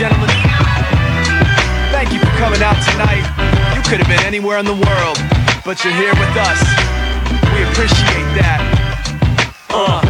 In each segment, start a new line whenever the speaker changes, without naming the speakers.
gentlemen, thank you for coming out tonight. You could have been anywhere in the world, but you're here with us. We appreciate that. Uh.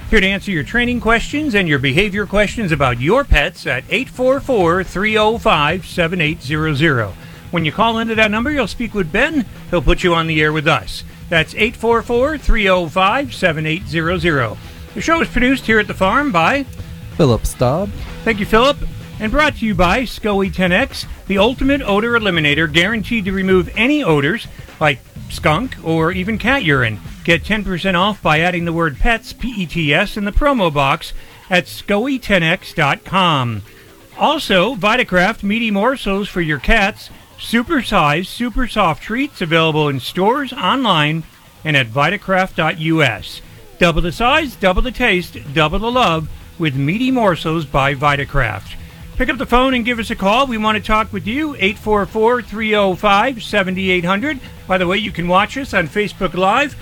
Here to answer your training questions and your behavior questions about your pets at 844 305 7800. When you call into that number, you'll speak with Ben. He'll put you on the air with us. That's 844 305 7800. The show is produced here at the farm by
Philip Staub.
Thank you, Philip. And brought to you by SCOE 10X, the ultimate odor eliminator guaranteed to remove any odors like skunk or even cat urine. Get 10% off by adding the word pets, P-E-T-S, in the promo box at SCOE10X.com. Also, Vitakraft meaty morsels for your cats, super sized, super soft treats available in stores, online, and at Vitakraft.us. Double the size, double the taste, double the love with meaty morsels by Vitakraft. Pick up the phone and give us a call. We want to talk with you. 844 305 7800. By the way, you can watch us on Facebook Live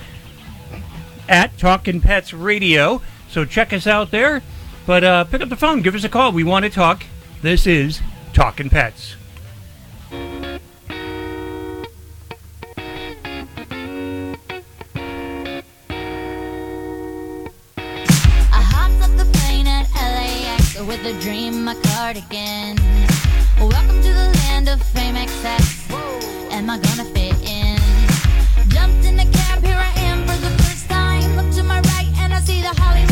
at Talkin' Pets Radio. So check us out there. But uh, pick up the phone, give us a call. We want to talk. This is Talkin' Pets.
My cardigan. Welcome to the land of fame excess. Am I gonna fit in? Jumped in the cab, here I am for the first time. Look to my right and I see the Hollywood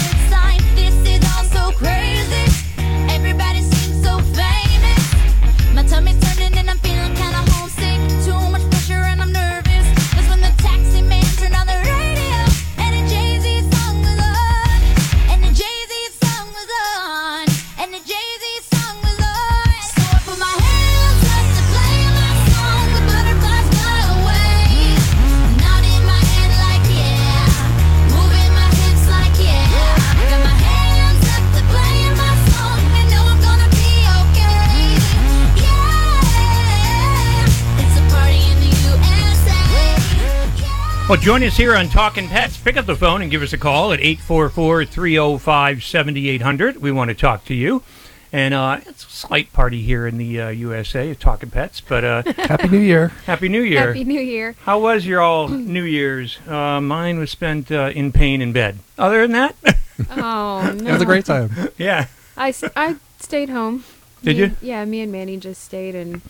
Well, join us here on Talking Pets. Pick up the phone and give us a call at 844 305 7800. We want to talk to you. And uh, it's a slight party here in the uh, USA of Talkin' Pets, but uh,
Happy New Year.
Happy New Year.
Happy New Year.
How was your all New Year's? Uh, mine was spent uh, in pain in bed. Other than that,
Oh, no.
It was a great time.
yeah.
I, s- I stayed home.
Did
Me-
you?
Yeah, me and Manny just stayed and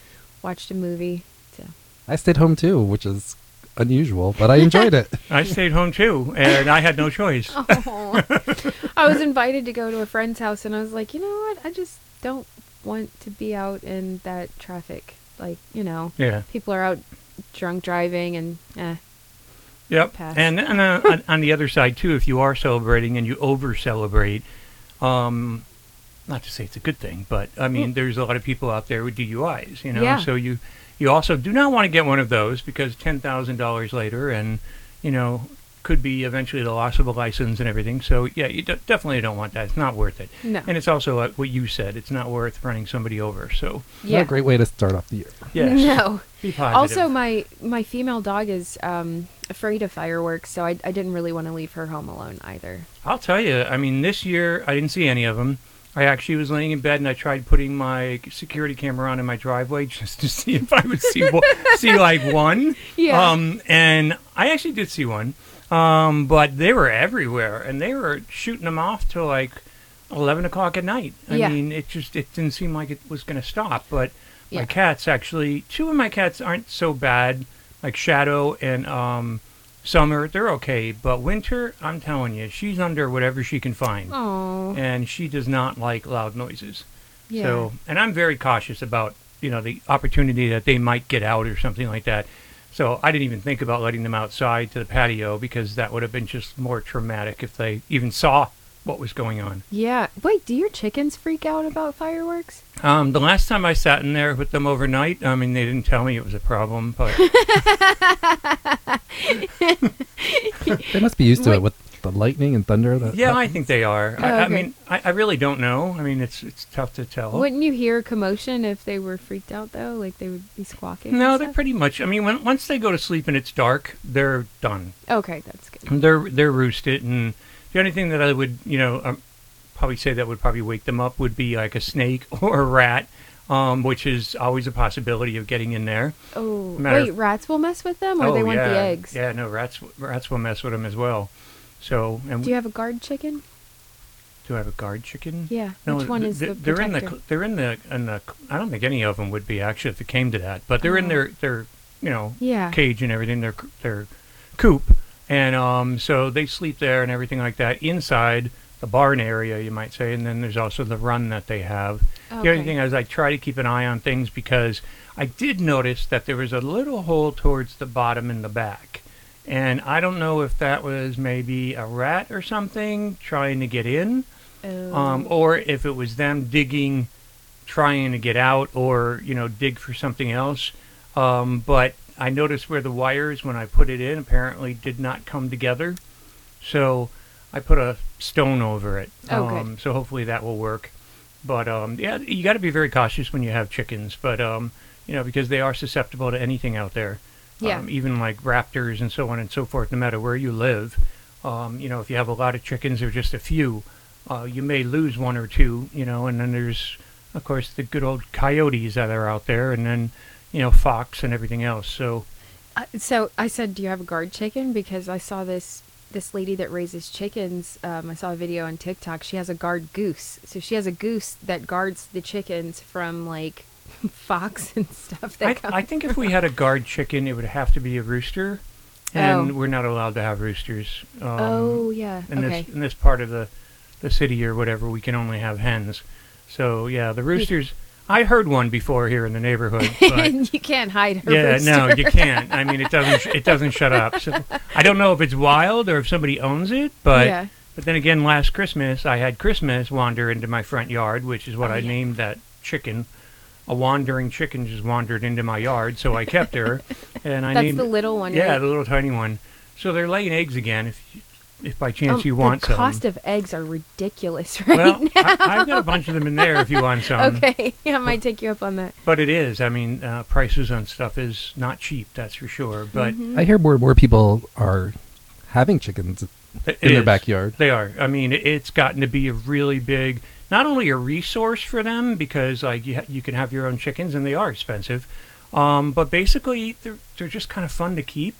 watched a movie. So.
I stayed home too, which is unusual, but I enjoyed it.
I stayed home too, and I had no choice.
Oh. I was invited to go to a friend's house, and I was like, you know what? I just don't want to be out in that traffic. Like, you know,
Yeah.
people are out drunk driving, and eh.
Yep.
Pass.
And, and uh, on, on the other side too, if you are celebrating and you over celebrate, um, not to say it's a good thing, but I mean,
Mm.
there's a lot of people out there with DUIs, you know.
Yeah.
So you you also do not want to get one of those because ten thousand dollars later, and you know, could be eventually the loss of a license and everything. So yeah, you d- definitely don't want that. It's not worth it.
No.
And it's also uh, what you said. It's not worth running somebody over. So
Not
Yeah.
a great way to start off the year.
yes.
No.
Be positive.
Also, my my female dog is um, afraid of fireworks, so I, I didn't really want to leave her home alone either.
I'll tell you. I mean, this year I didn't see any of them. I actually was laying in bed and I tried putting my security camera on in my driveway just to see if I would see one, see like one.
Yeah.
Um, and I actually did see one. Um, but they were everywhere and they were shooting them off till like eleven o'clock at night. I
Yeah.
mean, it just it didn't seem like it was going to stop. But
Yeah.
my cats actually, two of my cats aren't so bad, like Shadow and um, Summer, they're okay, but winter, I'm telling you, she's under whatever she can find,
Oh,
and she does not like loud noises.
yeah.
So, and I'm very cautious about you know the opportunity that they might get out or something like that. So I didn't even think about letting them outside to the patio because that would have been just more traumatic if they even saw what was going on.
yeah. Wait, do your chickens freak out about fireworks?
Um, the last time I sat in there with them overnight, I mean, they didn't tell me it was a problem, but
They must be used to
Wait.
it with the lightning and thunder. That,
yeah,
that-
I think they are. I,
Oh,
I
okay.
mean, I, I really don't know. I mean, it's it's tough to tell.
Wouldn't you hear commotion if they were freaked out though? Like they would be squawking. and
No, they're
stuff?
pretty much. I mean, when, once they go to sleep and it's dark, they're done.
Okay, that's good.
They're they're roosted, and the only thing that I would, you know, um, probably say that would probably wake them up would be like a snake or a rat, um, which is always a possibility of getting in there.
Oh,
Matter
wait,
of-
rats will mess with them, or
oh
they want
yeah,
the eggs?
yeah, no, rats rats will mess with them as well. So, and
Do you have a guard chicken?
do I have a guard chicken?
Yeah.
No,
Which one
th-
is
th-
the
they're in the they're in the in the I don't think any of them would be actually if it came to that, but they're in
Oh.
their their you know
Yeah.
cage and everything, their their coop, and um so they sleep there and everything like that inside the barn area, you might say, and then there's also the run that they have. The other thing is I try to keep an eye on things because I did notice that there was a little hole towards the bottom in the back. And I don't know if that was maybe a rat or something trying to get in
Oh.
um, or if it was them digging, trying to get out, or you know, dig for something else. Um, but I noticed where the wires, when I put it in, apparently did not come together. So I put a stone over it.
Oh, good.
um, so hopefully that will work. But um, yeah, you got to be very cautious when you have chickens. But um, you know, because they are susceptible to anything out there.
Yeah.
Um, even like raptors and so on and so forth. No matter where you live, um, you know, if you have a lot of chickens or just a few, uh, you may lose one or two. You know, and then there's, of course, the good old coyotes that are out there, and then, you know, fox and everything else. So
Uh, so I said, "Do you have a guard chicken?" Because I saw this this lady that raises chickens. Um, I saw a video on TikTok. She has a guard goose. So she has a goose that guards the chickens from like fox and stuff. That
I, I think if we had a guard chicken, it would have to be a rooster, and
Oh.
we're not allowed to have roosters. Um,
oh yeah.
in
Okay.
this in this part of the the city or whatever, we can only have hens. So yeah, the roosters. I heard one before here in the neighborhood. But
you can't hide her
yeah,
rooster.
no, you can't. I mean, it doesn't. sh- It doesn't shut up. So I don't know if it's wild or if somebody owns it, but
yeah.
but then again, last Christmas I had Christmas wander into my front yard, which is what
Oh,
I
yeah.
named that chicken. A wandering chicken just wandered into my yard, so I kept her, and I
That's
named
the little one.
yeah,
right?
the little tiny one. So they're laying eggs again. If you- if by chance
Um,
you want
the
some.
cost of eggs are ridiculous right
well,
now.
I, I've got a bunch of them in there if you want some.
okay, yeah, I might take you up on that.
But it is. I mean, uh, prices on stuff is not cheap. That's for sure. But
Mm-hmm.
I hear more more people are having chickens
it
in their backyard.
They are. I mean, it's gotten to be a really big, not only a resource for them because like you, ha- you can have your own chickens and they are expensive, um, but basically they're they're just kind of fun to keep.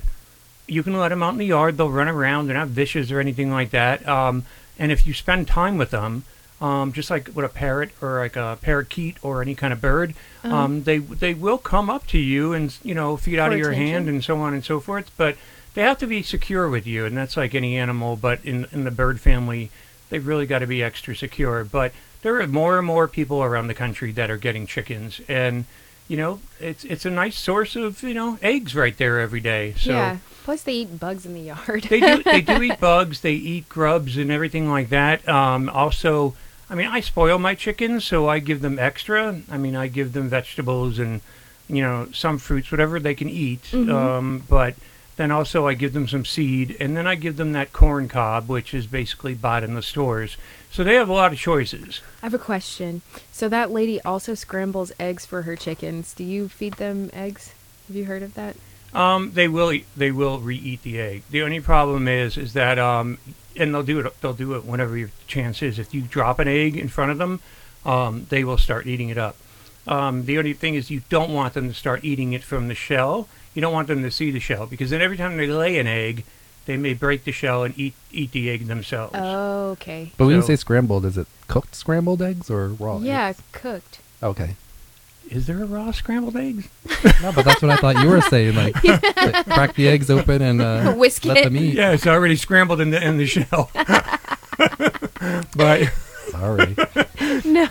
You can let them out in the yard; they'll run around. They're not vicious or anything like that. Um, and if you spend time with them, um, just like with a parrot or like a parakeet or any kind of bird,
Uh-huh.
um, they they will come up to you and you know feed out
For
of your
attention.
hand and so on and so forth. But they have to be secure with you, and that's like any animal. But in in the bird family, they've really got to be extra secure. But there are more and more people around the country that are getting chickens, and you know it's it's a nice source of you know eggs right there every day. So
yeah. Plus, they eat bugs in the yard.
they do they do eat bugs, they eat grubs and everything like that. Um, also, I mean, I spoil my chickens, so I give them extra. I mean, I give them vegetables and you know some fruits, whatever they can eat.
Mhm.
Um, but then also I give them some seed, and then I give them that corn cob, which is basically bought in the stores. So they have a lot of choices.
I have a question. So that lady also scrambles eggs for her chickens. Do you feed them eggs? Have you heard of that?
Um, they will eat, they will re-eat the egg. The only problem is is that um, and they'll do it they'll do it whenever your chance is. If you drop an egg in front of them, um, they will start eating it up. Um, the only thing is you don't want them to start eating it from the shell. You don't want them to see the shell because then every time they lay an egg, they may break the shell and eat eat the egg themselves.
Oh, okay.
But when you
So-
say scrambled, is it cooked scrambled eggs or raw?
Yeah,
eggs?
cooked.
Okay.
is there a raw scrambled eggs?
No, but that's what I thought you were saying. Like, like, crack the eggs open and uh,
Whisk
let
it.
them eat.
Yeah, it's already scrambled in the in the shell. but
Sorry.
no.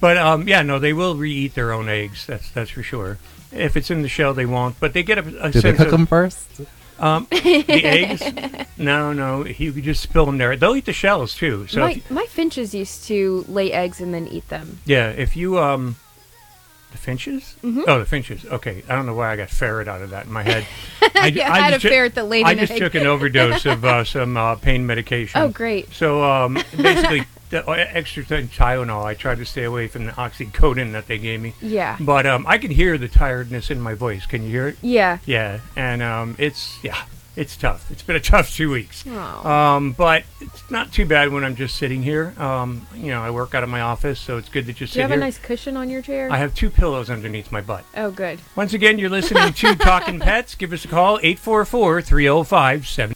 but um, yeah, no, they will re-eat their own eggs. That's that's for sure. If it's in the shell, they won't. But they get a, a
Do they
sense
cook
of
them first?
um, the eggs. No, no, you could just spill them there. They'll eat the shells too. So
my
if,
my finches used to lay eggs and then eat them.
yeah, if you um, the finches.
Mhm.
Oh, the finches. Okay, I don't know why I got ferret out of that in my head. I,
Yeah, I had a
took-
ferret that laid
I
an
just
egg.
took an overdose of uh, some uh, pain medication.
Oh, great.
So um, basically, the uh, extra th- Tylenol. I tried to stay away from the oxycodone that they gave me.
Yeah.
But um, I can hear the tiredness in my voice. Can you hear it?
Yeah.
Yeah, and um, it's yeah, it's tough. It's been a tough two weeks.
Aw.
Um, but it's not too bad when I'm just sitting here. Um, you know, I work out of my office, so it's good to just
sit here.
You
have
here.
a nice cushion on your chair?
I have two pillows underneath my butt.
Oh, good.
Once again, you're listening to Talking Pets. Give us a call, 844 305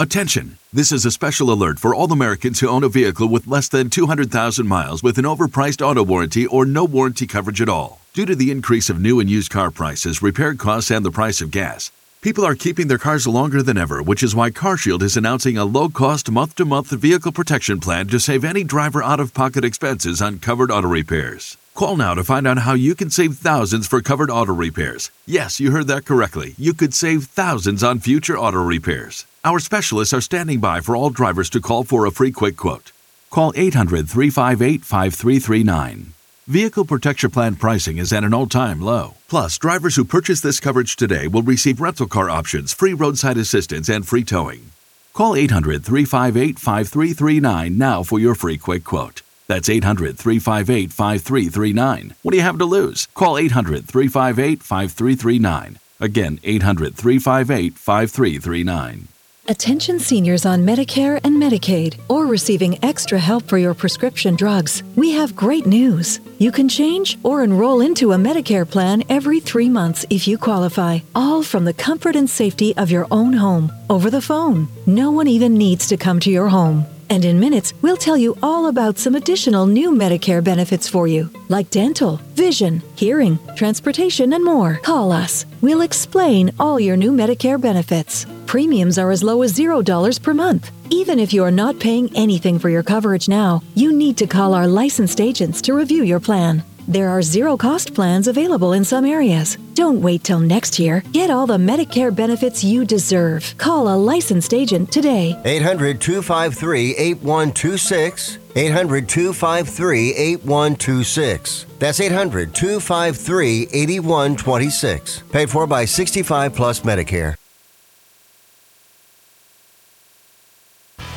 Attention! This is a special alert for all Americans who own a vehicle with less than 200,000 miles with an overpriced auto warranty or no warranty coverage at all. Due to the increase of new and used car prices, repair costs, and the price of gas, people are keeping their cars longer than ever, which is why CarShield is announcing a low cost month to month vehicle protection plan to save any driver out of pocket expenses on covered auto repairs. Call now to find out how you can save thousands for covered auto repairs. Yes, you heard that correctly. You could save thousands on future auto repairs. Our specialists are standing by for all drivers to call for a free quick quote. Call 800 358 5339. Vehicle Protection Plan pricing is at an all time low. Plus, drivers who purchase this coverage today will receive rental car options, free roadside assistance, and free towing. Call 800 358 5339 now for your free quick quote. That's 800 358 5339. What do you have to lose? Call 800 358 5339. Again, 800 358 5339.
Attention seniors on Medicare and Medicaid or receiving extra help for your prescription drugs. We have great news. You can change or enroll into a Medicare plan every three months if you qualify, all from the comfort and safety of your own home over the phone. No one even needs to come to your home. And in minutes, we'll tell you all about some additional new Medicare benefits for you, like dental, vision, hearing, transportation, and more. Call us. We'll explain all your new Medicare benefits. Premiums are as low as $0 per month. Even if you are not paying anything for your coverage now, you need to call our licensed agents to review your plan. There are zero cost plans available in some areas. Don't wait till next year. Get all the Medicare benefits you deserve. Call a licensed agent today.
800 253 8126. 800 253 8126. That's 800 253 8126. Paid for by 65 Plus Medicare.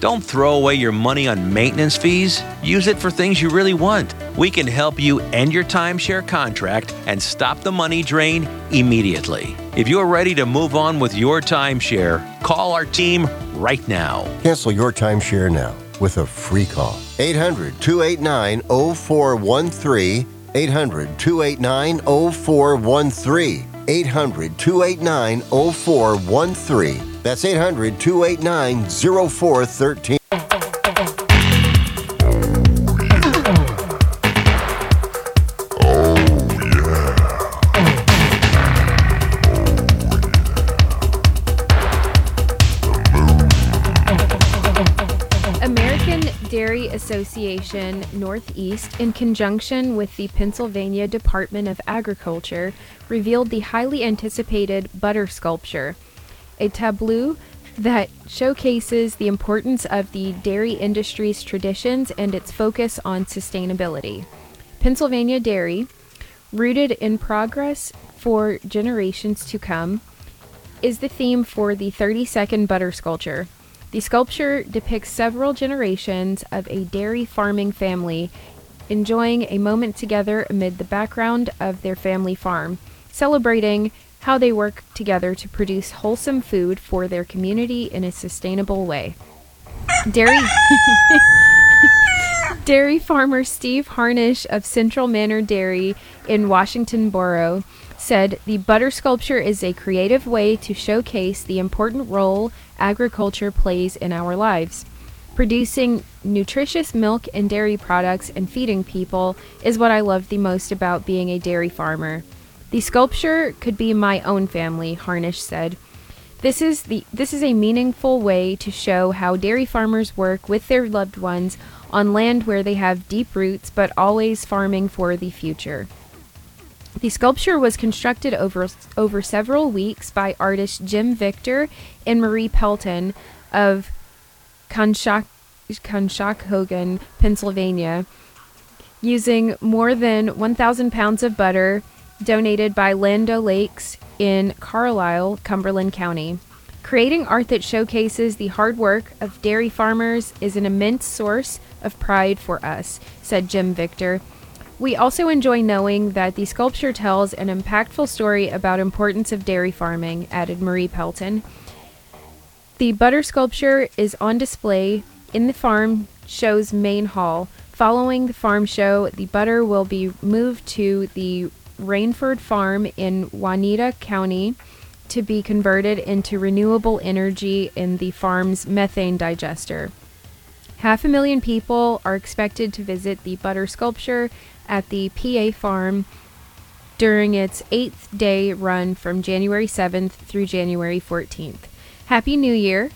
Don't throw away your money on maintenance fees. Use it for things you really want. We can help you end your timeshare contract and stop the money drain immediately. If you're ready to move on with your timeshare, call our team right now.
Cancel your timeshare now with a free call. 800 289 0413. 800 289 0413. 800 289 0413. That's 800 289 0413.
American Dairy Association Northeast, in conjunction with the Pennsylvania Department of Agriculture, revealed the highly anticipated butter sculpture, a tableau that showcases the importance of the dairy industry's traditions and its focus on sustainability. Pennsylvania Dairy, rooted in progress for generations to come, is the theme for the 30 second butter sculpture. The sculpture depicts several generations of a dairy farming family enjoying a moment together amid the background of their family farm, celebrating how they work together to produce wholesome food for their community in a sustainable way. Dairy Dairy farmer Steve Harnish of Central Manor Dairy in Washington Borough said the butter sculpture is a creative way to showcase the important role agriculture plays in our lives. Producing nutritious milk and dairy products and feeding people is what I love the most about being a dairy farmer. The sculpture could be my own family, Harnish said. This is the this is a meaningful way to show how dairy farmers work with their loved ones on land where they have deep roots but always farming for the future. The sculpture was constructed over over several weeks by artists Jim Victor and Marie Pelton of Conshohocken, Pennsylvania, using more than 1,000 pounds of butter donated by Land Lakes in Carlisle, Cumberland County. Creating art that showcases the hard work of dairy farmers is an immense source of pride for us, said Jim Victor. We also enjoy knowing that the sculpture tells an impactful story about importance of dairy farming, added Marie Pelton. The butter sculpture is on display in the farm show's main hall. Following the farm show, the butter will be moved to the Reinford Farm in Juniata County to be converted into renewable energy in the farm's methane digester. Half a million people are expected to visit the butter sculpture at the PA farm during its eighth day run from January 7th through January 14th. Happy New Year!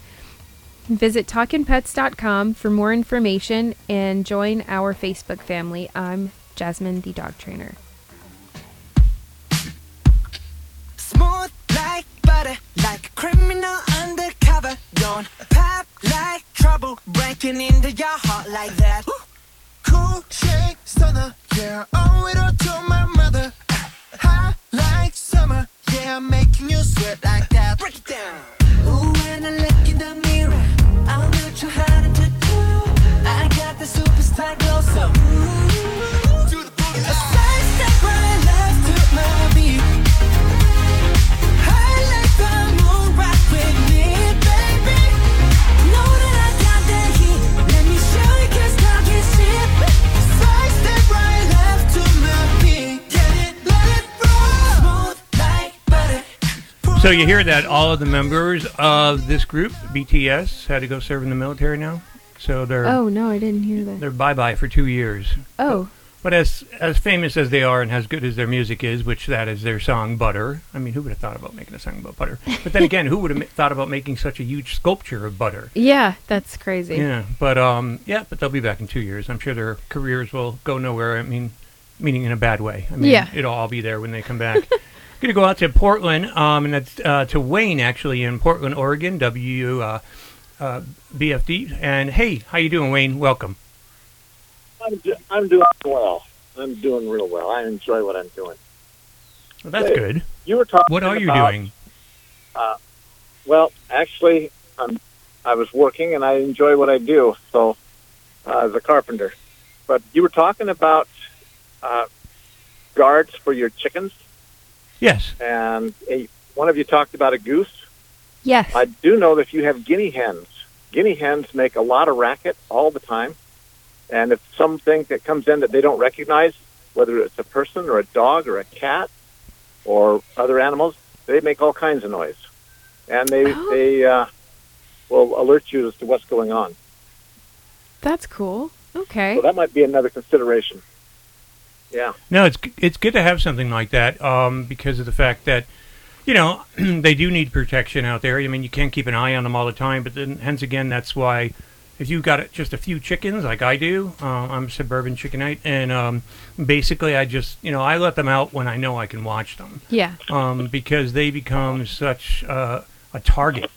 Visit talkinpets.com for more information and join our Facebook family. I'm Jasmine, the dog trainer.
Smooth like butter, like a criminal undercover. Don't pop like trouble, breaking into your heart like that. Cool shake stunner, yeah, owe it all to my mother. Hot like summer, yeah, making you sweat like that. Break it down. So you
hear that all of the members of this group, BTS, had to go serve in the military now. So they're
Oh no, I didn't hear that.
they're bye bye for two years.
Oh,
But as as famous as they are and as good as their music is, which that is their song Butter. I mean, who would have thought about making a song about butter? But then again, who would have ma- thought about making such a huge sculpture of butter?
yeah, that's crazy.
Yeah, but um, yeah, but they'll be back in two years. I'm sure their careers will go nowhere. I mean, meaning in a bad way. I mean,
Yeah.
it'll all be there when they come back. Going to go out to Portland, um, and that's uh, to Wayne actually in Portland, Oregon. W uh, uh, BFD. And hey, how you doing, Wayne? Welcome.
I'm, do- I'm doing well. I'm doing real well. I enjoy what I'm doing.
Well, that's
Hey,
good.
You were talking.
What are you
about,
doing?
Uh, well, actually, I'm, I was working and I enjoy what I do. So, uh, as a carpenter, but you were talking about uh, guards for your chickens,
Yes.
and a, one of you talked about a goose.
Yes.
I do know that if you have guinea hens, guinea hens make a lot of racket all the time, and if something that comes in that they don't recognize, whether it's a person or a dog or a cat or other animals, they make all kinds of noise, and they
Oh.
they uh, will alert you as to what's going on.
That's cool. Okay.
So that might be another consideration. Yeah.
No, it's it's good to have something like that um, because of the fact that you know they do need protection out there. I mean, you can't keep an eye on them all the time, but then hence again, that's why if you've got just a few chickens like I do, uh, I'm a suburban chickenite, and um, basically I just you know I let them out when I know I can watch them.
Yeah.
Um, because they become such uh, a target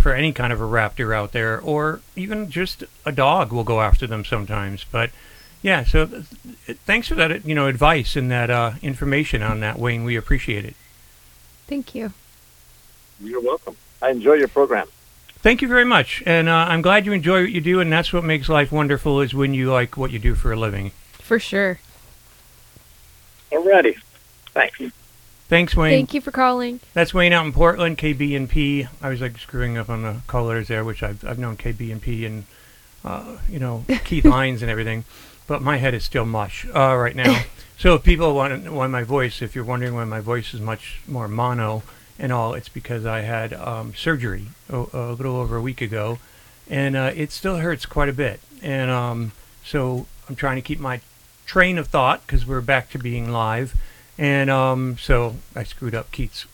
for any kind of a raptor out there, or even just a dog will go after them sometimes. But yeah, so th- th- thanks for that, you know, advice and that uh, information on that, Wayne. We appreciate it.
Thank you.
You're welcome. I enjoy your program.
Thank you very much, and uh, I'm glad you enjoy what you do, and that's what makes life wonderful is when you like what you do for a living.
For sure.
Alrighty. Thanks.
Thanks, Wayne.
Thank you for calling.
That's Wayne out in Portland, KBNP. I was like screwing up on the call letters there, which I've I've known KBNP and and uh, you know Keith Lines and everything, but my head is still mush uh, right now. so if people want want my voice, if you're wondering why my voice is much more mono and all, it's because I had um, surgery a, a little over a week ago, and uh, it still hurts quite a bit. And um, so I'm trying to keep my train of thought because we're back to being live. And um, so I screwed up Keith's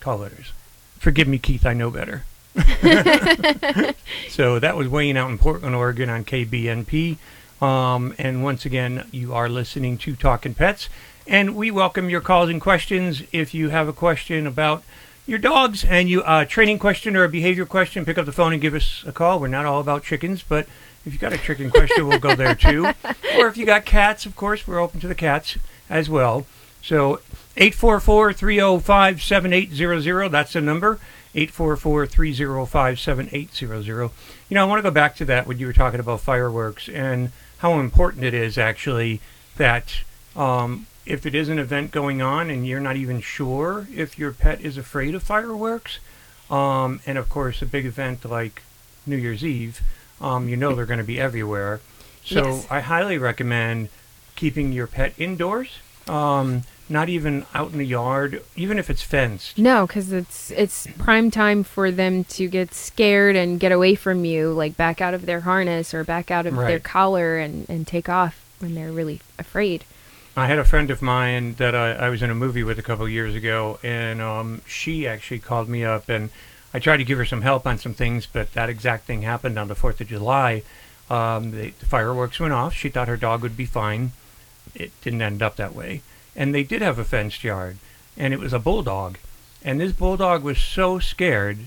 call letters. Forgive me, Keith. I know better. so that was Wayne out in Portland, Oregon on KBNP. Um, and once again, you are listening to Talking Pets. And we welcome your calls and questions. If you have a question about your dogs and you uh, training question or a behavior question, pick up the phone and give us a call. We're not all about chickens, but if you got a chicken question, we'll go there too. Or if you got cats, of course, we're open to the cats as well. So 844-305-7800, that's the number. 844-305-7800. You know, I want to go back to that when you were talking about fireworks and how important it is actually that um, if it is an event going on and you're not even sure if your pet is afraid of fireworks, um, and of course a big event like New Year's Eve, um, you know they're going to be everywhere. So
Yes.
I highly recommend keeping your pet indoors, um, not even out in the yard, even if it's fenced.
No, because it's it's prime time for them to get scared and get away from you, like back out of their harness or back out of their collar and, and take off when they're really afraid.
I had a friend of mine that I, I was in a movie with a couple of years ago, and um, she actually called me up, and I tried to give her some help on some things, but that exact thing happened on the Fourth of July. Um, the, the fireworks went off. She thought her dog would be fine. It didn't end up that way, and they did have a fenced yard, and it was a bulldog, and this bulldog was so scared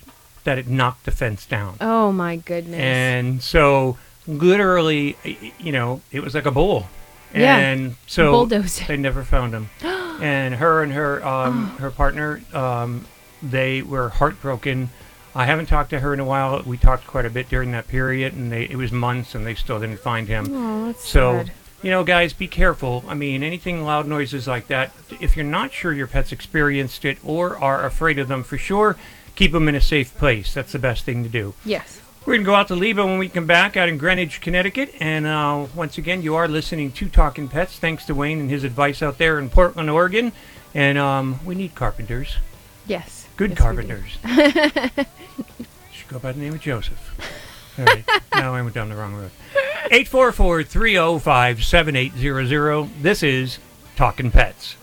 that it knocked the fence down.
Oh my goodness.
And so, literally, you know, it was like a bull.
Yeah,
And so
bulldozer.
they never found him. and her and her um, her partner, um, they were heartbroken. I haven't talked to her in a while. We talked quite a bit during that period, and they it was months, and they still didn't find him.
Oh, that's
so,
sad.
You know, guys, be careful. I mean, anything loud noises like that. If you're not sure your pet's experienced it or are afraid of them, for sure, keep them in a safe place. That's the best thing to do.
Yes.
We're going to go out to Leba when we come back out in Greenwich, Connecticut. And uh, once again, you are listening to Talking Pets, thanks to Wayne and his advice out there in Portland, Oregon. And um, we need carpenters.
Yes.
Good
Yes,
carpenters. Should go by the name of Joseph. All right. now I went down the wrong road. 844 305 7800. This is Talking Pets.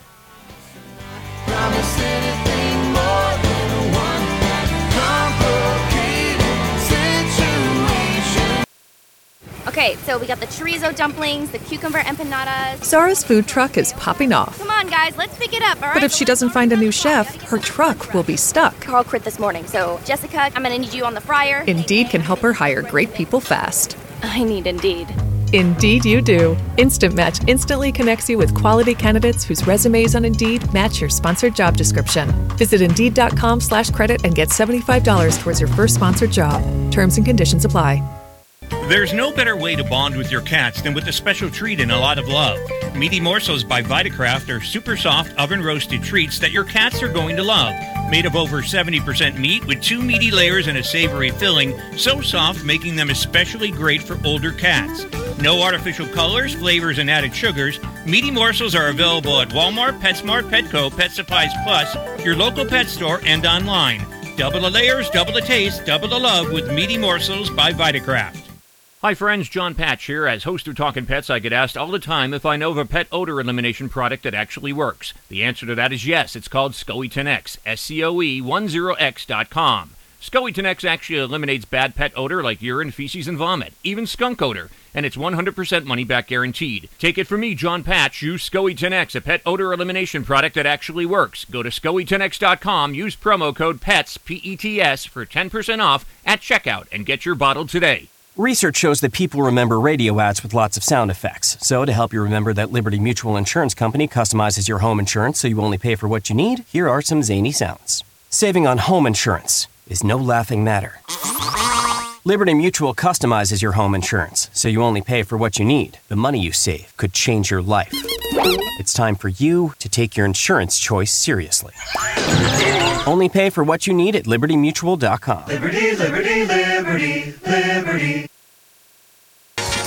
Okay, so we got the chorizo dumplings, the cucumber empanadas.
Zara's food truck is popping off.
Come on, guys, let's pick it up, all right?
But if she doesn't find a new chef, her truck will be stuck.
Carl quit this morning, so Jessica, I'm gonna need you on the fryer.
Indeed can help her hire great people fast.
I need Indeed.
Indeed, you do. Instant Match instantly connects you with quality candidates whose resumes on Indeed match your sponsored job description. Visit Indeed.com slash credit and get $75 towards your first sponsored job. Terms and conditions apply.
There's no better way to bond with your cats than with a special treat and a lot of love. Meaty Morsels by Vitakraft are super soft oven roasted treats that your cats are going to love. Made of over 70% meat with two meaty layers and a savory filling, so soft making them especially great for older cats. No artificial colors, flavors, and added sugars. Meaty morsels are available at Walmart, PetSmart, Petco, Pet Supplies Plus, your local pet store, and online. Double the layers, double the taste, double the love with Meaty Morsels by Vitakraft. Hi, friends. John Patch here. As host of Talking Pets, I get asked all the time if I know of a pet odor elimination product that actually works. The answer to that is yes. It's called SCOE 10X, S C O E 10X.com. SCOE 10X actually eliminates bad pet odor like urine, feces, and vomit, even skunk odor, and it's 100% money back guaranteed. Take it from me, John Patch. Use SCOE 10X, a pet odor elimination product that actually works. Go to SCOE10X.com, use promo code PETS, P E T S, for 10% off at checkout, and get your bottle today.
Research shows that people remember radio ads with lots of sound effects. So, to help you remember that Liberty Mutual Insurance Company customizes your home insurance so you only pay for what you need, here are some zany sounds. Saving on home insurance is no laughing matter. Liberty Mutual customizes your home insurance so you only pay for what you need. The money you save could change your life. It's time for you to take your insurance choice seriously. Only pay for what you need at libertymutual.com.
Liberty, liberty, liberty, liberty.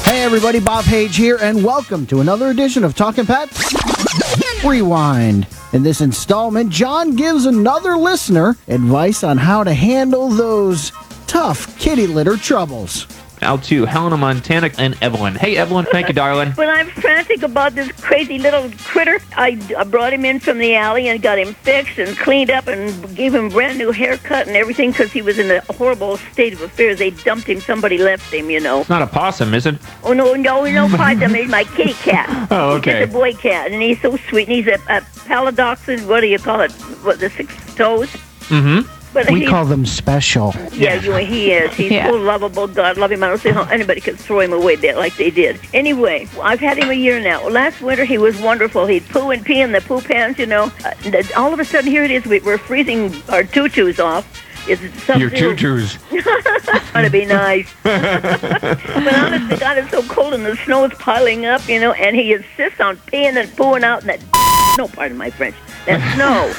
Hey everybody, Bob Page here, and welcome to another edition of Talking Pets Rewind. In this installment, John gives another listener advice on how to handle those tough kitty litter troubles.
Out to Helena, Montana, and Evelyn. Hey, Evelyn. Thank you, darling.
When I'm frantic about this crazy little critter, I, I brought him in from the alley and got him fixed and cleaned up and gave him a brand new haircut and everything because he was in a horrible state of affairs. They dumped him. Somebody left him, you know.
It's not a possum, is it?
Oh, no, no, no possum. He's my kitty cat.
Oh, okay.
just a boy cat, and he's so sweet. And he's a, a paladoxin, what do you call it? What, the six toes?
Mm-hmm.
But
we call them special.
Yeah, you, he is. He's
Yeah.
so lovable. God love him. I don't see how anybody could throw him away that like they did. Anyway, I've had him a year now. Last winter he was wonderful. He'd poo and pee in the poo pans, you know. Uh, all of a sudden here it is. We, we're freezing our tutus off. It's
Your
sub-zero.
tutus.
Trying to be nice. but honest to God, it's so cold and the snow is piling up, you know, and he insists on peeing and pooing out in that no, pardon my French, that snow.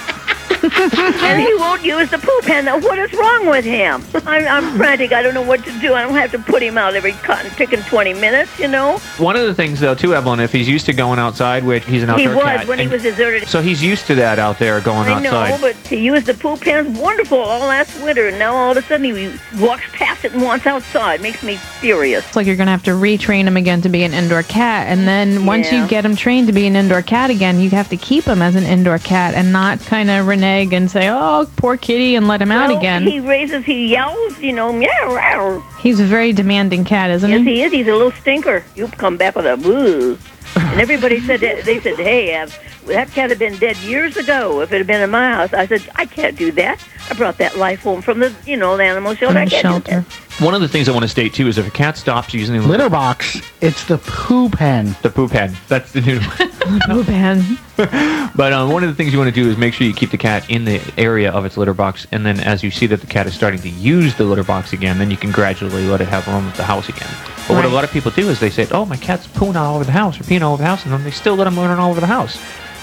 and he won't use the poop pan. Now, what is wrong with him? I'm, I'm frantic. I don't know what to do. I don't have to put him out every cotton pick in 20 minutes, you know?
One of the things, though, too, Evelyn, if he's used to going outside, which he's an outdoor
He
outdoor
was
cat.
when he was deserted.
So he's used to that out there going
I know,
outside.
but he used the poop pan wonderful all last winter, and now all of a sudden he walks past it and wants outside. Makes me furious.
It's like you're going to have to retrain him again to be an indoor cat. And then once
Yeah.
you get him trained to be an indoor cat again, you have to keep him as an indoor cat and not kind of renege and say, oh, poor kitty, and let him out again.
He raises, he yells, you know, meow, meow.
He's a very demanding cat, isn't
Yes,
he?
Yes, he is. He's a little stinker. You come back with a boo. And everybody said that, they said, "Hey, uh, that cat had been dead years ago. If it had been in my house." I said, "I can't do that. I brought that life home from the, you know, the animal shelter. I can't do that."
One of the things I want to state, too, is if a cat stops using the
Litter box. It's the poo pen.
The poo pen. That's the new one.
poo pen.
But um, one of the things you want to do is make sure you keep the cat in the area of its litter box, and then as you see that the cat is starting to use the litter box again, then you can gradually let it have room at the house again. But what a lot of people do is they say, "Oh, my cat's pooing all over the house or peeing all over the house," and then they still let them run all over the house.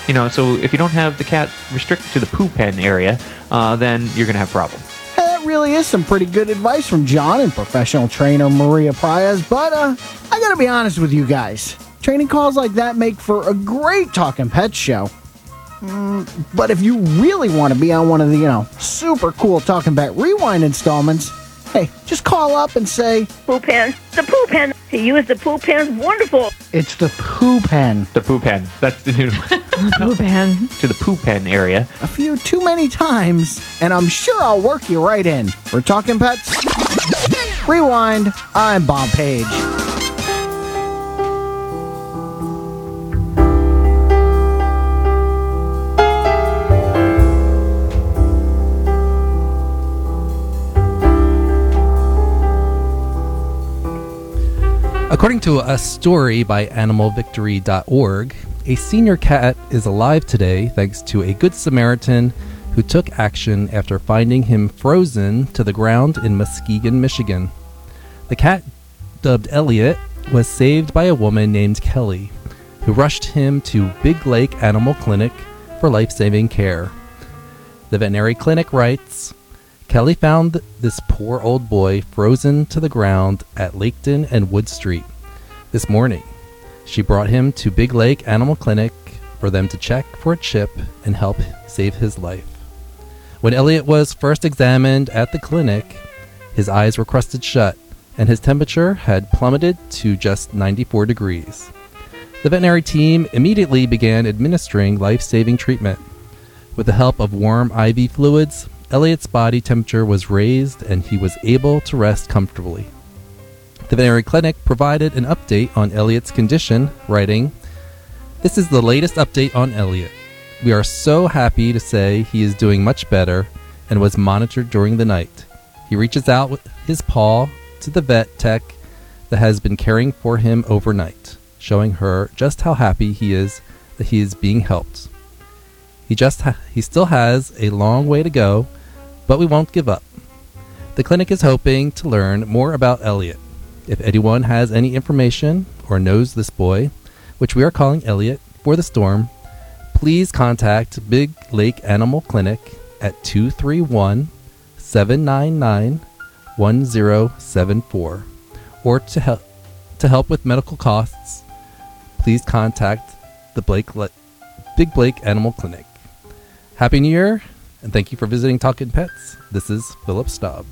You know, so if you don't have the cat restricted to the poo pen area, uh, then you're going to have problems.
Hey, that really is some pretty good advice from John and professional trainer Maria Prias, but uh, I gotta be honest with you guys. Training calls like that make for a great Talking pet show. Mm, but if you really want to be on one of the, you know, super cool Talking Pet Rewind installments, hey, just call up and say,
Poo pen. The poo pen. He used the poo pen. Wonderful.
it's the poo pen.
The poo pen. That's the new
poo pen.
to the poo pen area.
A few too many times, and I'm sure I'll work you right in. We're Talking Pets. Rewind. I'm Bob Page.
According to a story by animalvictory.org, a senior cat is alive today thanks to a good Samaritan who took action after finding him frozen to the ground in Muskegon, Michigan. The cat, dubbed Elliot, was saved by a woman named Kelly, who rushed him to Big Lake Animal Clinic for life saving care. The veterinary clinic writes Kelly found this poor old boy frozen to the ground at Laketon and Wood Street. this morning. She brought him to Big Lake Animal Clinic for them to check for a chip and help save his life. When Elliot was first examined at the clinic, his eyes were crusted shut and his temperature had plummeted to just 94 degrees. The veterinary team immediately began administering life saving treatment. With the help of warm IV fluids, Elliot's body temperature was raised and he was able to rest comfortably. The veterinary clinic provided an update on Elliot's condition, writing, This is the latest update on Elliot. We are so happy to say he is doing much better and was monitored during the night. He reaches out with his paw to the vet tech that has been caring for him overnight, showing her just how happy he is that he is being helped. He just ha- he still has a long way to go, but we won't give up. The clinic is hoping to learn more about Elliot. If anyone has any information or knows this boy, which we are calling Elliot for the storm, please contact Big Lake Animal Clinic at 231 799 1074 or to help to help with medical costs please contact the Blake Le- Big Blake Animal Clinic. Happy New Year and thank you for visiting Talking Pets. This is Philip Staub.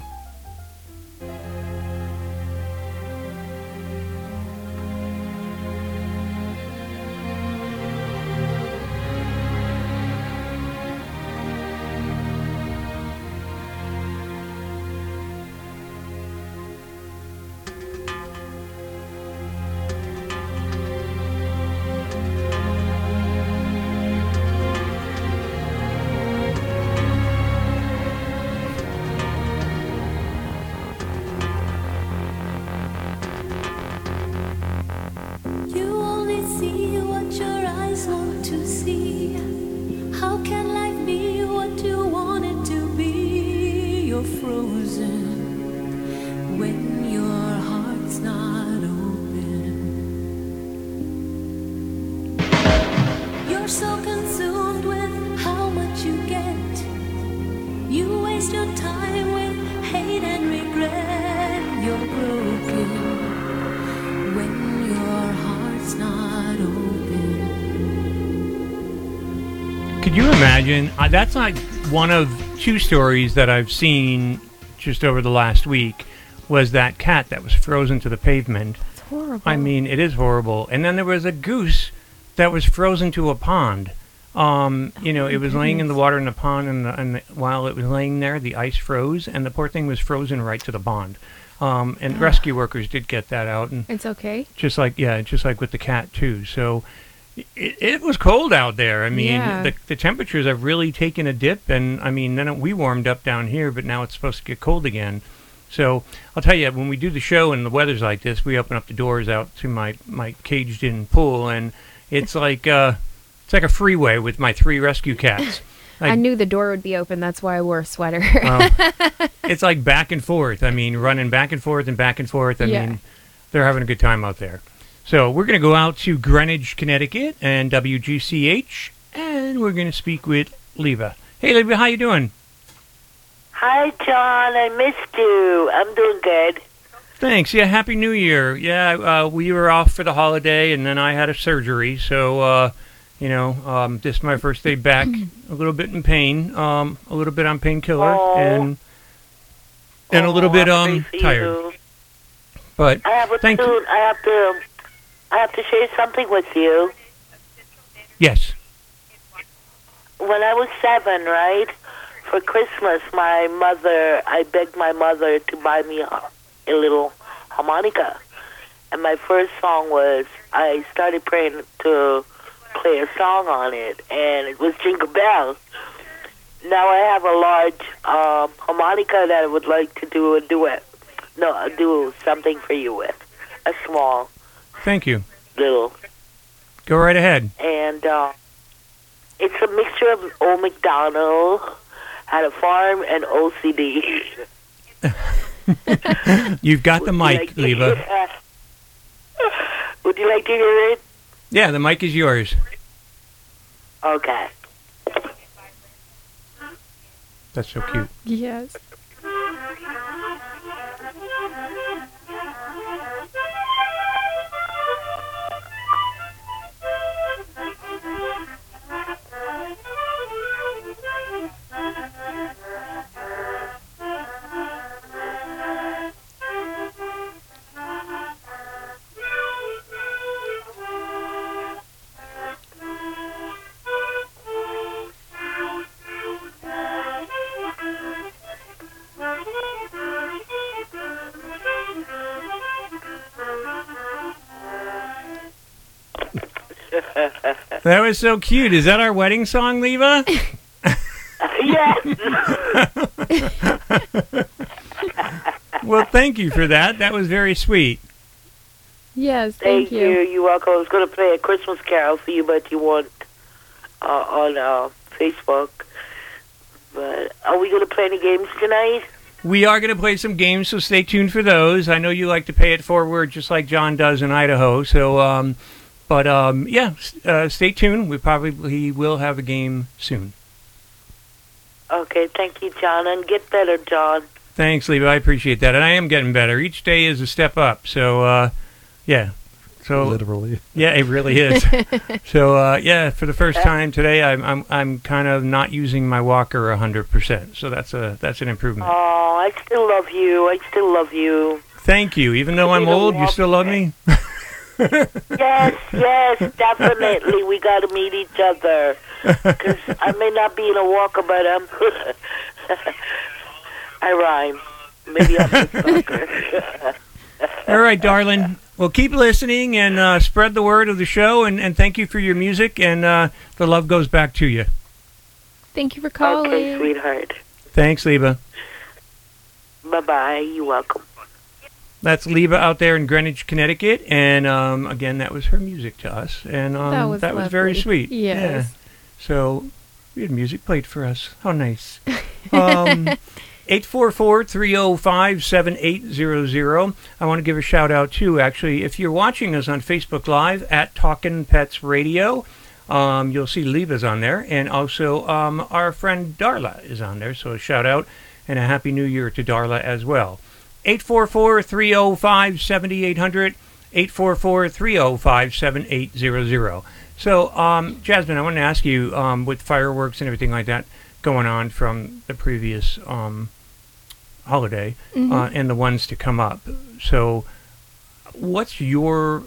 You're so consumed with how much you get. You waste your time with hate and regret. You're broken when your heart's not open.
Could you imagine? That's like one of two stories that I've seen just over the last week. Was that cat that was frozen to the pavement? It's
horrible.
I mean, it is horrible. And then there was a goose that was frozen to a pond. Um, you know, it was laying in the water in the pond, and, the, and the, while it was laying there, the ice froze, and the poor thing was frozen right to the pond. Um, and rescue workers did get that out, and
It's okay.
just like yeah, just like with the cat too. So it, it was cold out there. I mean,
Yeah.
the the temperatures have really taken a dip, and I mean, then it, we warmed up down here, but now it's supposed to get cold again. So I'll tell you, when we do the show and the weather's like this, we open up the doors out to my my caged in pool, and it's like uh, it's like a freeway with my three rescue cats.
I
Like,
knew the door would be open. That's why I wore a sweater.
Well, it's like back and forth. I mean, running back and forth and back and forth. I
Yeah.
mean, they're having a good time out there. So we're going to go out to Greenwich, Connecticut, and WGCH, and we're going to speak with Leva. Hey, Leva, how you doing?
Hi, John. I missed you. I'm doing good.
Thanks. Yeah, Happy New Year. Yeah, uh, we were off for the holiday, and then I had a surgery. So, uh, you know, um, this is my first day back. a little bit in pain, um, a little bit on painkiller,
Oh.
and and a little bit um tired.
you.
But
I have a
thank
tune. I have to. I have to share something with you.
yes.
When I was seven, right, for Christmas, my mother, I begged my mother to buy me a, a little harmonica, and my first song was I started praying to play a song on it, and it was Jingle Bells. Now I have a large um, harmonica that I would like to do a duet. No, do something for you with. A small
Thank you.
little
Go right ahead.
and uh, it's a mixture of Old McDonald, had a farm, and OCD.
You've got the mic, Leva.
Would you like to hear it?
Yeah, the mic is yours.
Okay.
That's so cute.
yes.
That was so cute. Is that our wedding song, Leva? Yes. well, thank you for that. That was very sweet.
Yes,
Thank you. You're welcome. I was going to play a Christmas carol for you, but you weren't uh, on uh, Facebook. But are we going to play any games tonight?
We are going to play some games, so stay tuned for those. I know you like to pay it forward, just like John does in Idaho. So, um, but um, yeah, uh, stay tuned. We probably will have a game soon.
Okay, thank you, John. And get better, John.
Thanks, Leva. I appreciate that, and I am getting better. Each day is a step up. So, uh, yeah. So
Literally.
Yeah, it really is. so, uh, yeah, for the first time today, I'm I'm I'm kind of not using my walker hundred percent. So that's a that's an improvement.
Oh, I still love you. I still love you.
Thank you. Even though I'm old, you still love me.
Yes, yes, definitely. We got to meet each other. Because I may not be in a walker, but I'm. I rhyme. Maybe I'm a sucker.
All right, darling. Well, keep listening and uh, spread the word of the show, and, and thank you for your music, and uh, the love goes back to you.
Thank you for calling.
okay, sweetheart.
Thanks, Leva.
Bye bye. You're welcome.
That's Leva out there in Greenwich, Connecticut, and um, again, that was her music to us, and um,
That was
very sweet.
Yes.
Yeah. So we had music played for us. How nice. Um, 844-305-7800. I want to give a shout out too. Actually, if you're watching us on Facebook Live at Talkin' Pets Radio, um, you'll see Leva's on there, and also um, our friend Darla is on there. So a shout out and a happy New Year to Darla as well. 844-305-7800. 844-305-7800. So, um, Jasmine, I want to ask you, um, with fireworks and everything like that going on from the previous um, holiday
Mhm.
uh, and the ones to come up. So, what's your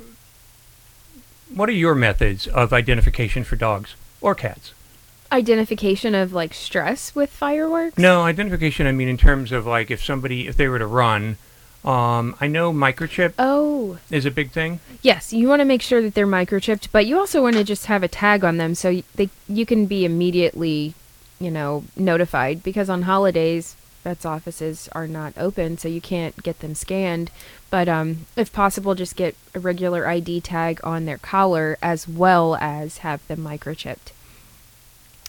what are your methods of identification for dogs or cats?
Identification of like stress with fireworks.
No, identification. I mean, in terms of like if somebody if they were to run, um, I know microchip
Oh.
is a big thing.
Yes, you want to make sure that they're microchipped, but you also want to just have a tag on them so they you can be immediately, you know, notified because on holidays vets offices are not open, so you can't get them scanned. But um, if possible, just get a regular ID tag on their collar as well as have them microchipped.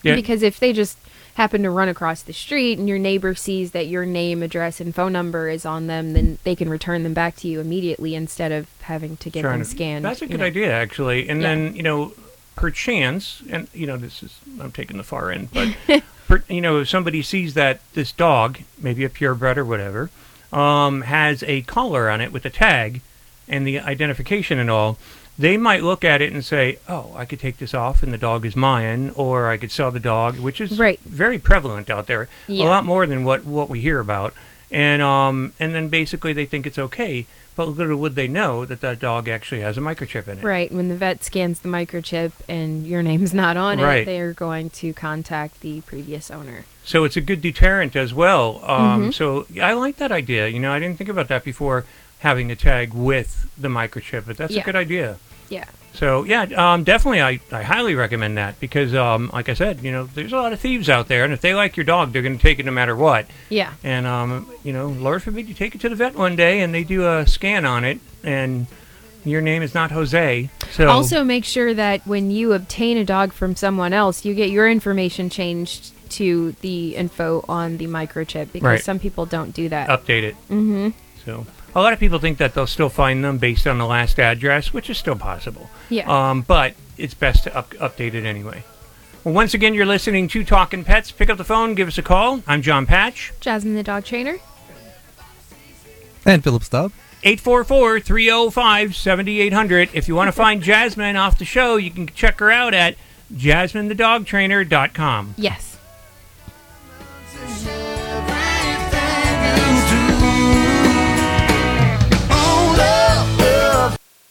Yeah.
Because if they just happen to run across the street and your neighbor sees that your name, address, and phone number is on them, then they can return them back to you immediately instead of having to get them scanned.
That's a good
know.
idea, actually. And
Yeah.
then you know, perchance, and you know, this is I'm taking the far end, but per, you know, if somebody sees that this dog, maybe a purebred or whatever, um, has a collar on it with a tag and the identification and all. They might look at it and say, "Oh, I could take this off, and the dog is mine," or I could sell the dog, which is
Right.
very prevalent out there.
Yeah.
A lot more than what what we hear about. And um, and then basically they think it's okay, but little would they know that that dog actually has a microchip in it.
Right. When the vet scans the microchip and your name's not on
Right.
it, they are going to contact the previous owner.
So it's a good deterrent as well. Um,
Mhm.
So I like that idea. You know, I didn't think about that before having a tag with the microchip, but that's
Yeah.
a good idea.
Yeah.
So yeah, um, definitely, I, I highly recommend that because, um, like I said, you know, there's a lot of thieves out there, and if they like your dog, they're going to take it no matter what.
Yeah.
And um, you know, Lord forbid you take it to the vet one day and they do a scan on it, and your name is not Jose. So
Also, make sure that when you obtain a dog from someone else, you get your information changed to the info on the microchip because
Right.
some people don't do that.
update it.
Mm-hmm.
So a lot of people think that they'll still find them based on the last address, which is still possible.
Yeah.
Um, but it's best to up- update it anyway. Well, once again, you're listening to Talking Pets. Pick up the phone, give us a call. I'm John Patch.
Jasmine the dog trainer.
And Philip Staub.
844-305-7800. If you want to find Jasmine off the show, you can check her out at jasminethedogtrainer.com.
Yes.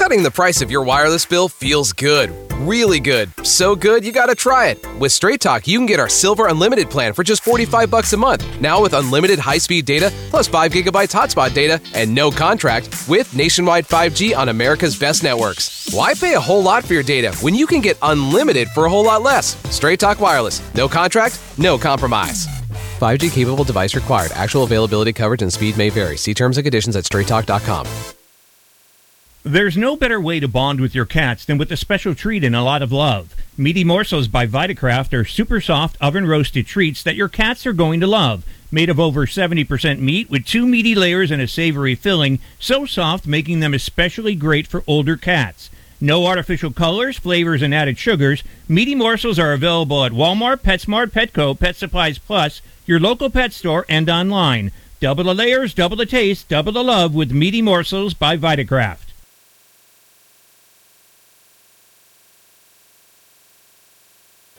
Cutting the price of your wireless bill feels good. Really good. So good, you gotta try it. With Straight Talk, you can get our Silver Unlimited plan for just 45 bucks a month. Now with unlimited high-speed data, plus 5 gigabytes hotspot data, and no contract, with nationwide 5G on America's best networks. Why pay a whole lot for your data when you can get unlimited for a whole lot less? Straight Talk Wireless. No contract, no compromise. 5G capable device required. Actual availability, coverage, and speed may vary. See terms and conditions at straighttalk.com.
There's no better way to bond with your cats than with a special treat and a lot of love. Meaty Morsels by Vitakraft are super soft oven roasted treats that your cats are going to love. Made of over 70% meat with two meaty layers and a savory filling, so soft making them especially great for older cats. No artificial colors, flavors, and added sugars. Meaty morsels are available at Walmart, PetSmart, Petco, Pet Supplies Plus, your local pet store, and online. Double the layers, double the taste, double the love with Meaty Morsels by Vitakraft.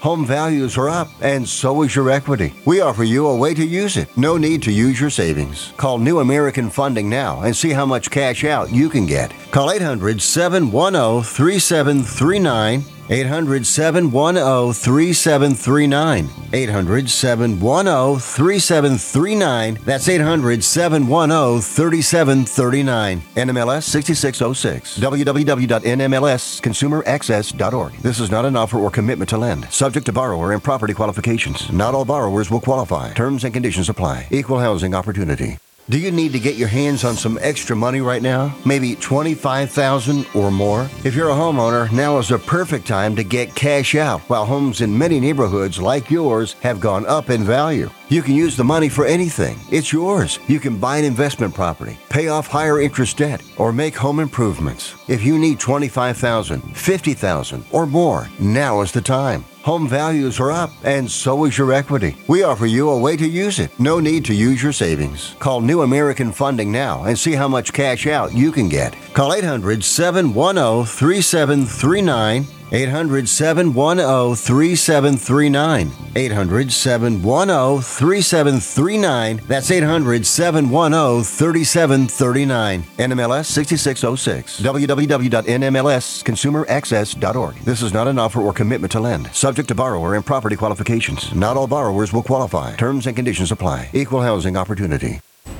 Home values are up, and so is your equity. We offer you a way to use it. No need to use your savings. Call New American Funding now and see how much cash out you can get. Call 800 710 3739. 800 710 3739. 800 710 3739. That's 800 710 3739. NMLS 6606. www.nmlsconsumeraccess.org. This is not an offer or commitment to lend. Subject to borrower and property qualifications. Not all borrowers will qualify. Terms and conditions apply. Equal housing opportunity. Do you need to get your hands on some extra money right now? Maybe 25,000 or more? If you're a homeowner, now is a perfect time to get cash out while homes in many neighborhoods like yours have gone up in value. You can use the money for anything. It's yours. You can buy an investment property, pay off higher interest debt, or make home improvements. If you need 25,000, 50,000 or more, now is the time. Home values are up, and so is your equity. We offer you a way to use it. No need to use your savings. Call New American Funding now and see how much cash out you can get. Call 800 710 3739. 800 710 3739. 800 710 3739. That's 800 710 3739. NMLS 6606. www.nmlsconsumeraccess.org. This is not an offer or commitment to lend. Subject to borrower and property qualifications. Not all borrowers will qualify. Terms and conditions apply. Equal housing opportunity.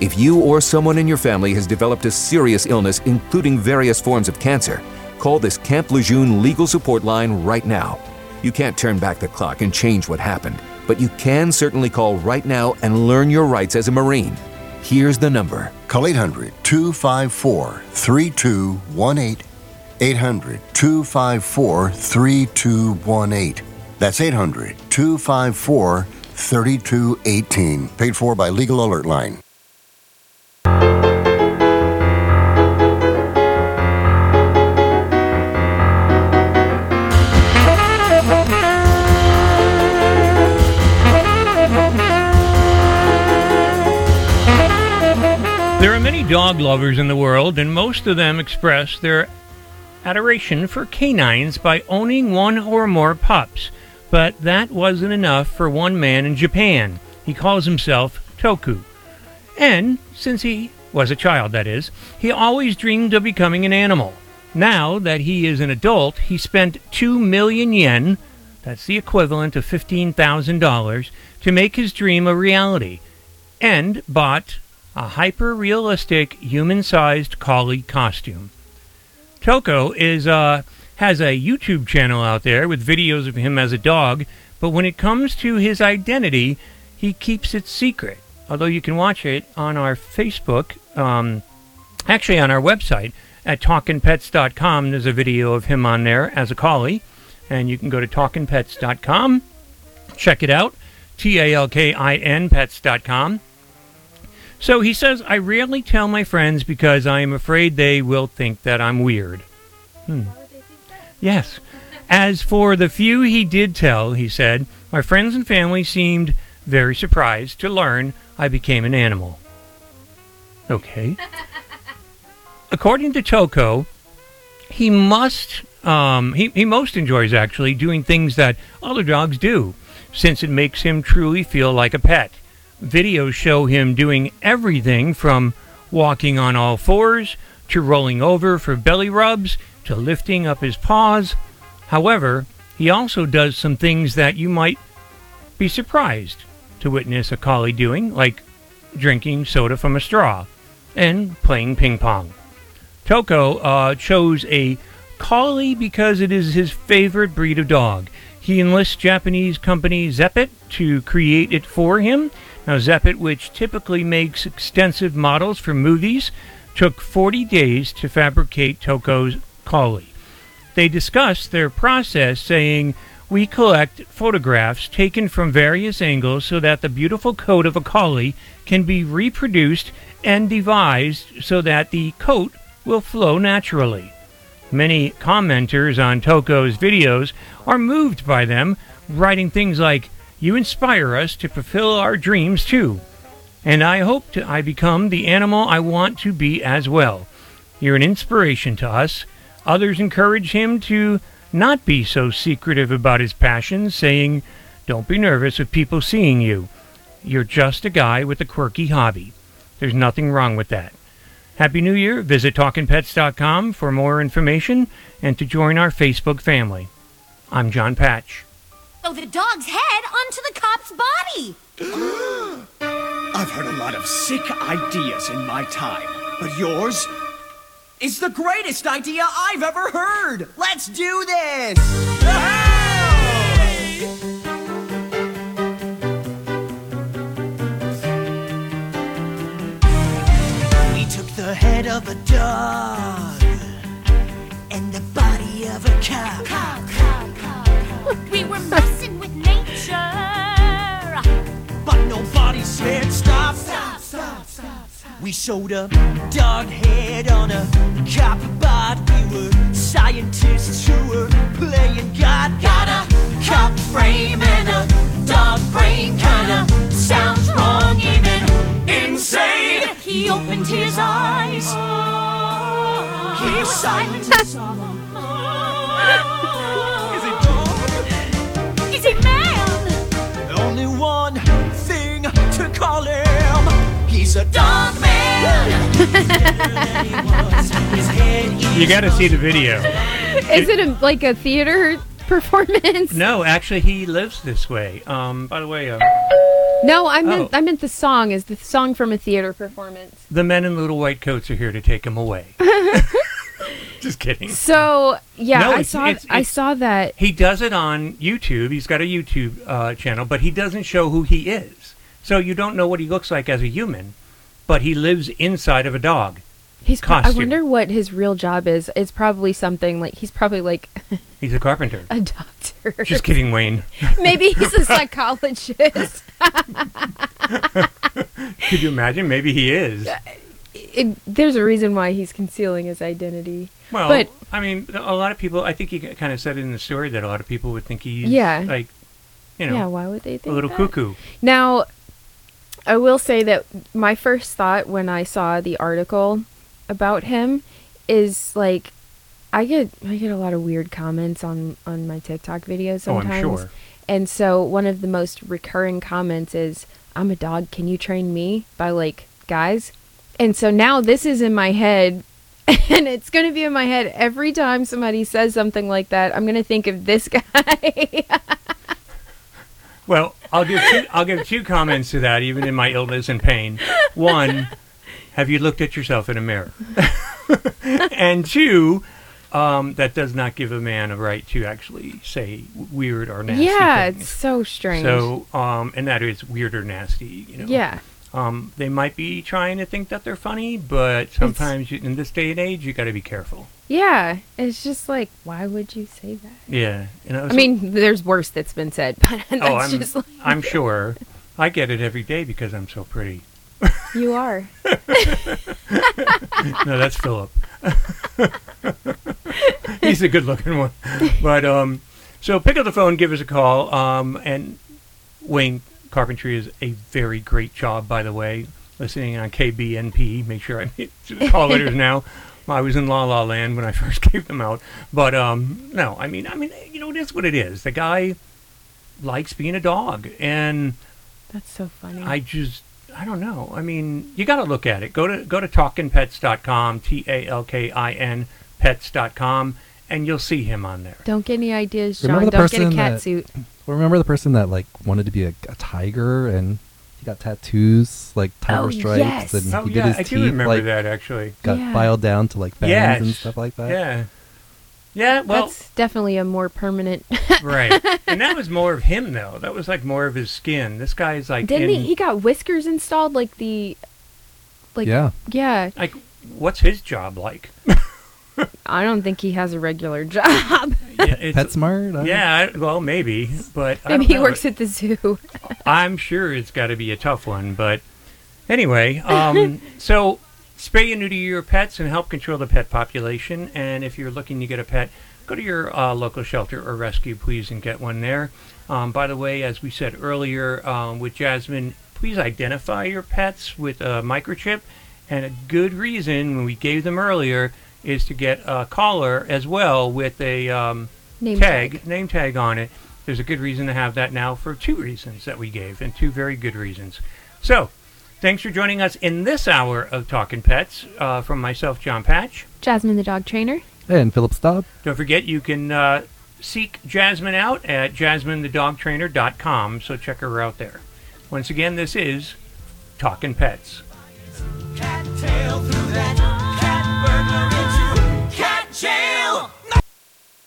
If you or someone in your family has developed a serious illness, including various forms of cancer, call this Camp Lejeune legal support line right now. You can't turn back the clock and change what happened, but you can certainly call right now and learn your rights as a Marine. Here's the number
Call 800 254 3218. 800 254 3218. That's 800 254 3218. Paid for by Legal Alert Line.
There are many
dog lovers in the world, and most of them express their adoration for canines by owning one or more pups. But that wasn't enough for one man in Japan. He calls himself Toku. And since he was a child, that is, he always dreamed of becoming an animal. Now that he is an adult, he spent 2 million yen, that's the equivalent of $15,000, to make his dream a reality, and bought a hyper realistic human sized collie costume. Toko is uh, has a YouTube channel out there with videos of him as a dog, but when it comes to his identity, he keeps it secret. Although you can watch it on our Facebook, um, actually on our website at talkinpets.com. There's a video of him on there as a collie, and you can go to talkinpets.com, check it out, T A L K I N pets.com. So he says, I rarely tell my friends because I am afraid they will think that I'm weird. Hmm. Yes. As for the few he did tell, he said, my friends and family seemed very surprised to learn I became an animal. Okay. According to Toko, he must um, he, he most enjoys actually doing things that other dogs do, since it makes him truly feel like a pet. Videos show him doing everything from walking on all fours to rolling over for belly rubs to lifting up his paws. However, he also does some things that you might be surprised to witness a collie doing, like drinking soda from a straw and playing ping pong. Toko uh, chose a collie because it is his favorite breed of dog. He enlists Japanese company Zeppet to create it for him. Now, Zeppet, which typically makes extensive models for movies, took 40 days to fabricate Toko's collie. They discussed their process, saying, We collect photographs taken from various angles so that the beautiful coat of a collie can be reproduced and devised so that the coat will flow naturally. Many commenters on Toko's videos are moved by them, writing things like, You inspire us to fulfill our dreams too. And I hope to, I become the animal I want to be as well. You're an inspiration to us. Others encourage him to not be so secretive about his passions, saying, Don't be nervous of people seeing you. You're just a guy with a quirky hobby. There's nothing wrong with that. Happy New Year. Visit talkingpets.com for more information and to join our Facebook family. I'm John Patch.
Oh, the dog's head onto the cop's body.
I've heard a lot of sick ideas in my time, but yours is the greatest idea I've ever heard. Let's do this!
We took the head of a dog and the body of a cow.
We were messing with nature.
But nobody said stop. We showed a dog head on a copy bot. We were scientists who were playing God. Got a cop frame and a dog brain. Kinda sounds wrong, even insane.
He opened his eyes.
He was silent. He's a dog man.
You got to see the video.
Is it a, like a theater performance?
No, actually, he lives this way. Um, by the way, uh,
No, I meant
Oh.
I meant the song. Is the song from a theater performance?
the men in little white coats are here to take him away. Just kidding.
So yeah,
No,
I saw
it's-
I saw that.
He does it on YouTube. He's got a YouTube uh, channel, but he doesn't show who he is. So you don't know what he looks like as a human, but he lives inside of a dog.
He's. pro- I wonder what his real job is. It's probably something like he's probably like
He's a carpenter.
a doctor.
Just kidding, Wayne.
Maybe he's a psychologist.
Could you imagine? Maybe he is.
Uh, it, there's a reason why he's concealing his identity.
Well,
but
I mean, a lot of people. I think he kind of said in the story that a lot of people would think he's
Yeah.
like, you know,
yeah, why would they think
a little
that?
cuckoo.
Now, I will say that my first thought when I saw the article about him is like I get I get a lot of weird comments on on my TikTok videos
Oh, I'm
sometimes.
sure.
And so one of the most recurring comments is I'm a dog, can you train me? by like guys. And so now this is in my head and it's going to be in my head every time somebody says something like that. I'm going to think of this guy.
Well, I'll give two, I'll give two comments to that, even in my illness and pain. One, have you looked at yourself in a mirror? and two, um, that does not give a man a right to actually say weird or nasty
yeah,
things.
it's so strange.
So, um, and that is weird or nasty. You know.
Yeah.
Um, they might be trying to think that they're funny, but sometimes you, in this day and age, you got to be careful.
yeah, it's just like why would you say that?
Yeah. You know,
I
so-
mean, there's worse that's been said, but that's
oh, I'm,
just like,
I'm sure. I get it every day because I'm so pretty.
you are.
no, that's Philip. He's a good looking one. But um so pick up the phone, give us a call. Um and Wayne Carpentry is a very great job, by the way. Listening on KBNP. Make sure I make the call letters now. I was in La La Land when I first gave them out. But um no, I mean I mean you know it is what it is. The guy likes being a dog and
That's so funny.
I just I don't know. I mean, you got to look at it. Go to go to talkinpets.com, T A L K I N pets.com and you'll see him on there.
Don't get any ideas, John.
Remember the
Don't get a cat
that-
suit.
Remember the person that like wanted to be a, a tiger and he got tattoos like tiger
Oh,
stripes
yes.
and
Oh,
he
yeah,
did his
I do
teeth
remember
like
that, actually.
got
Yeah.
filed down to like bands and stuff like that.
Yeah. Yeah, well,
That's definitely a more permanent.
right. And that was more of him though. That was like more of his skin. This guy's like
Didn't
in,
he? He got whiskers installed, like the, like
Yeah.
yeah.
like what's his job like?
I don't think he has a regular job.
Yeah, it's-
PetSmart? I
Yeah, I- well, maybe, but I
Maybe
don't
he
know.
works at the zoo.
I'm sure it's got to be a tough one, but anyway, um, so spay and neuter your pets and help control the pet population. And if you're looking to get a pet, go to your uh, local shelter or rescue, please, and get one there. Um, by the way, as we said earlier um, with Jasmine, please identify your pets with a microchip. And a good reason, when we gave them earlier, is to get a collar as well with a um,
Name
tag, name tag on it. There's a good reason to have that now for two reasons that we gave, and two very good reasons. So, thanks for joining us in this hour of Talking Pets uh, from myself, John Patch.
Jasmine, the dog trainer.
And Philip Staub.
Don't forget, you can uh, seek Jasmine out at jasminethedogtrainer.com, so check her out there. Once again, this is Talking Pets.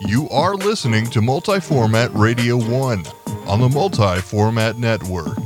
You are listening to Multi Format Radio 1 on the Multi Format Network.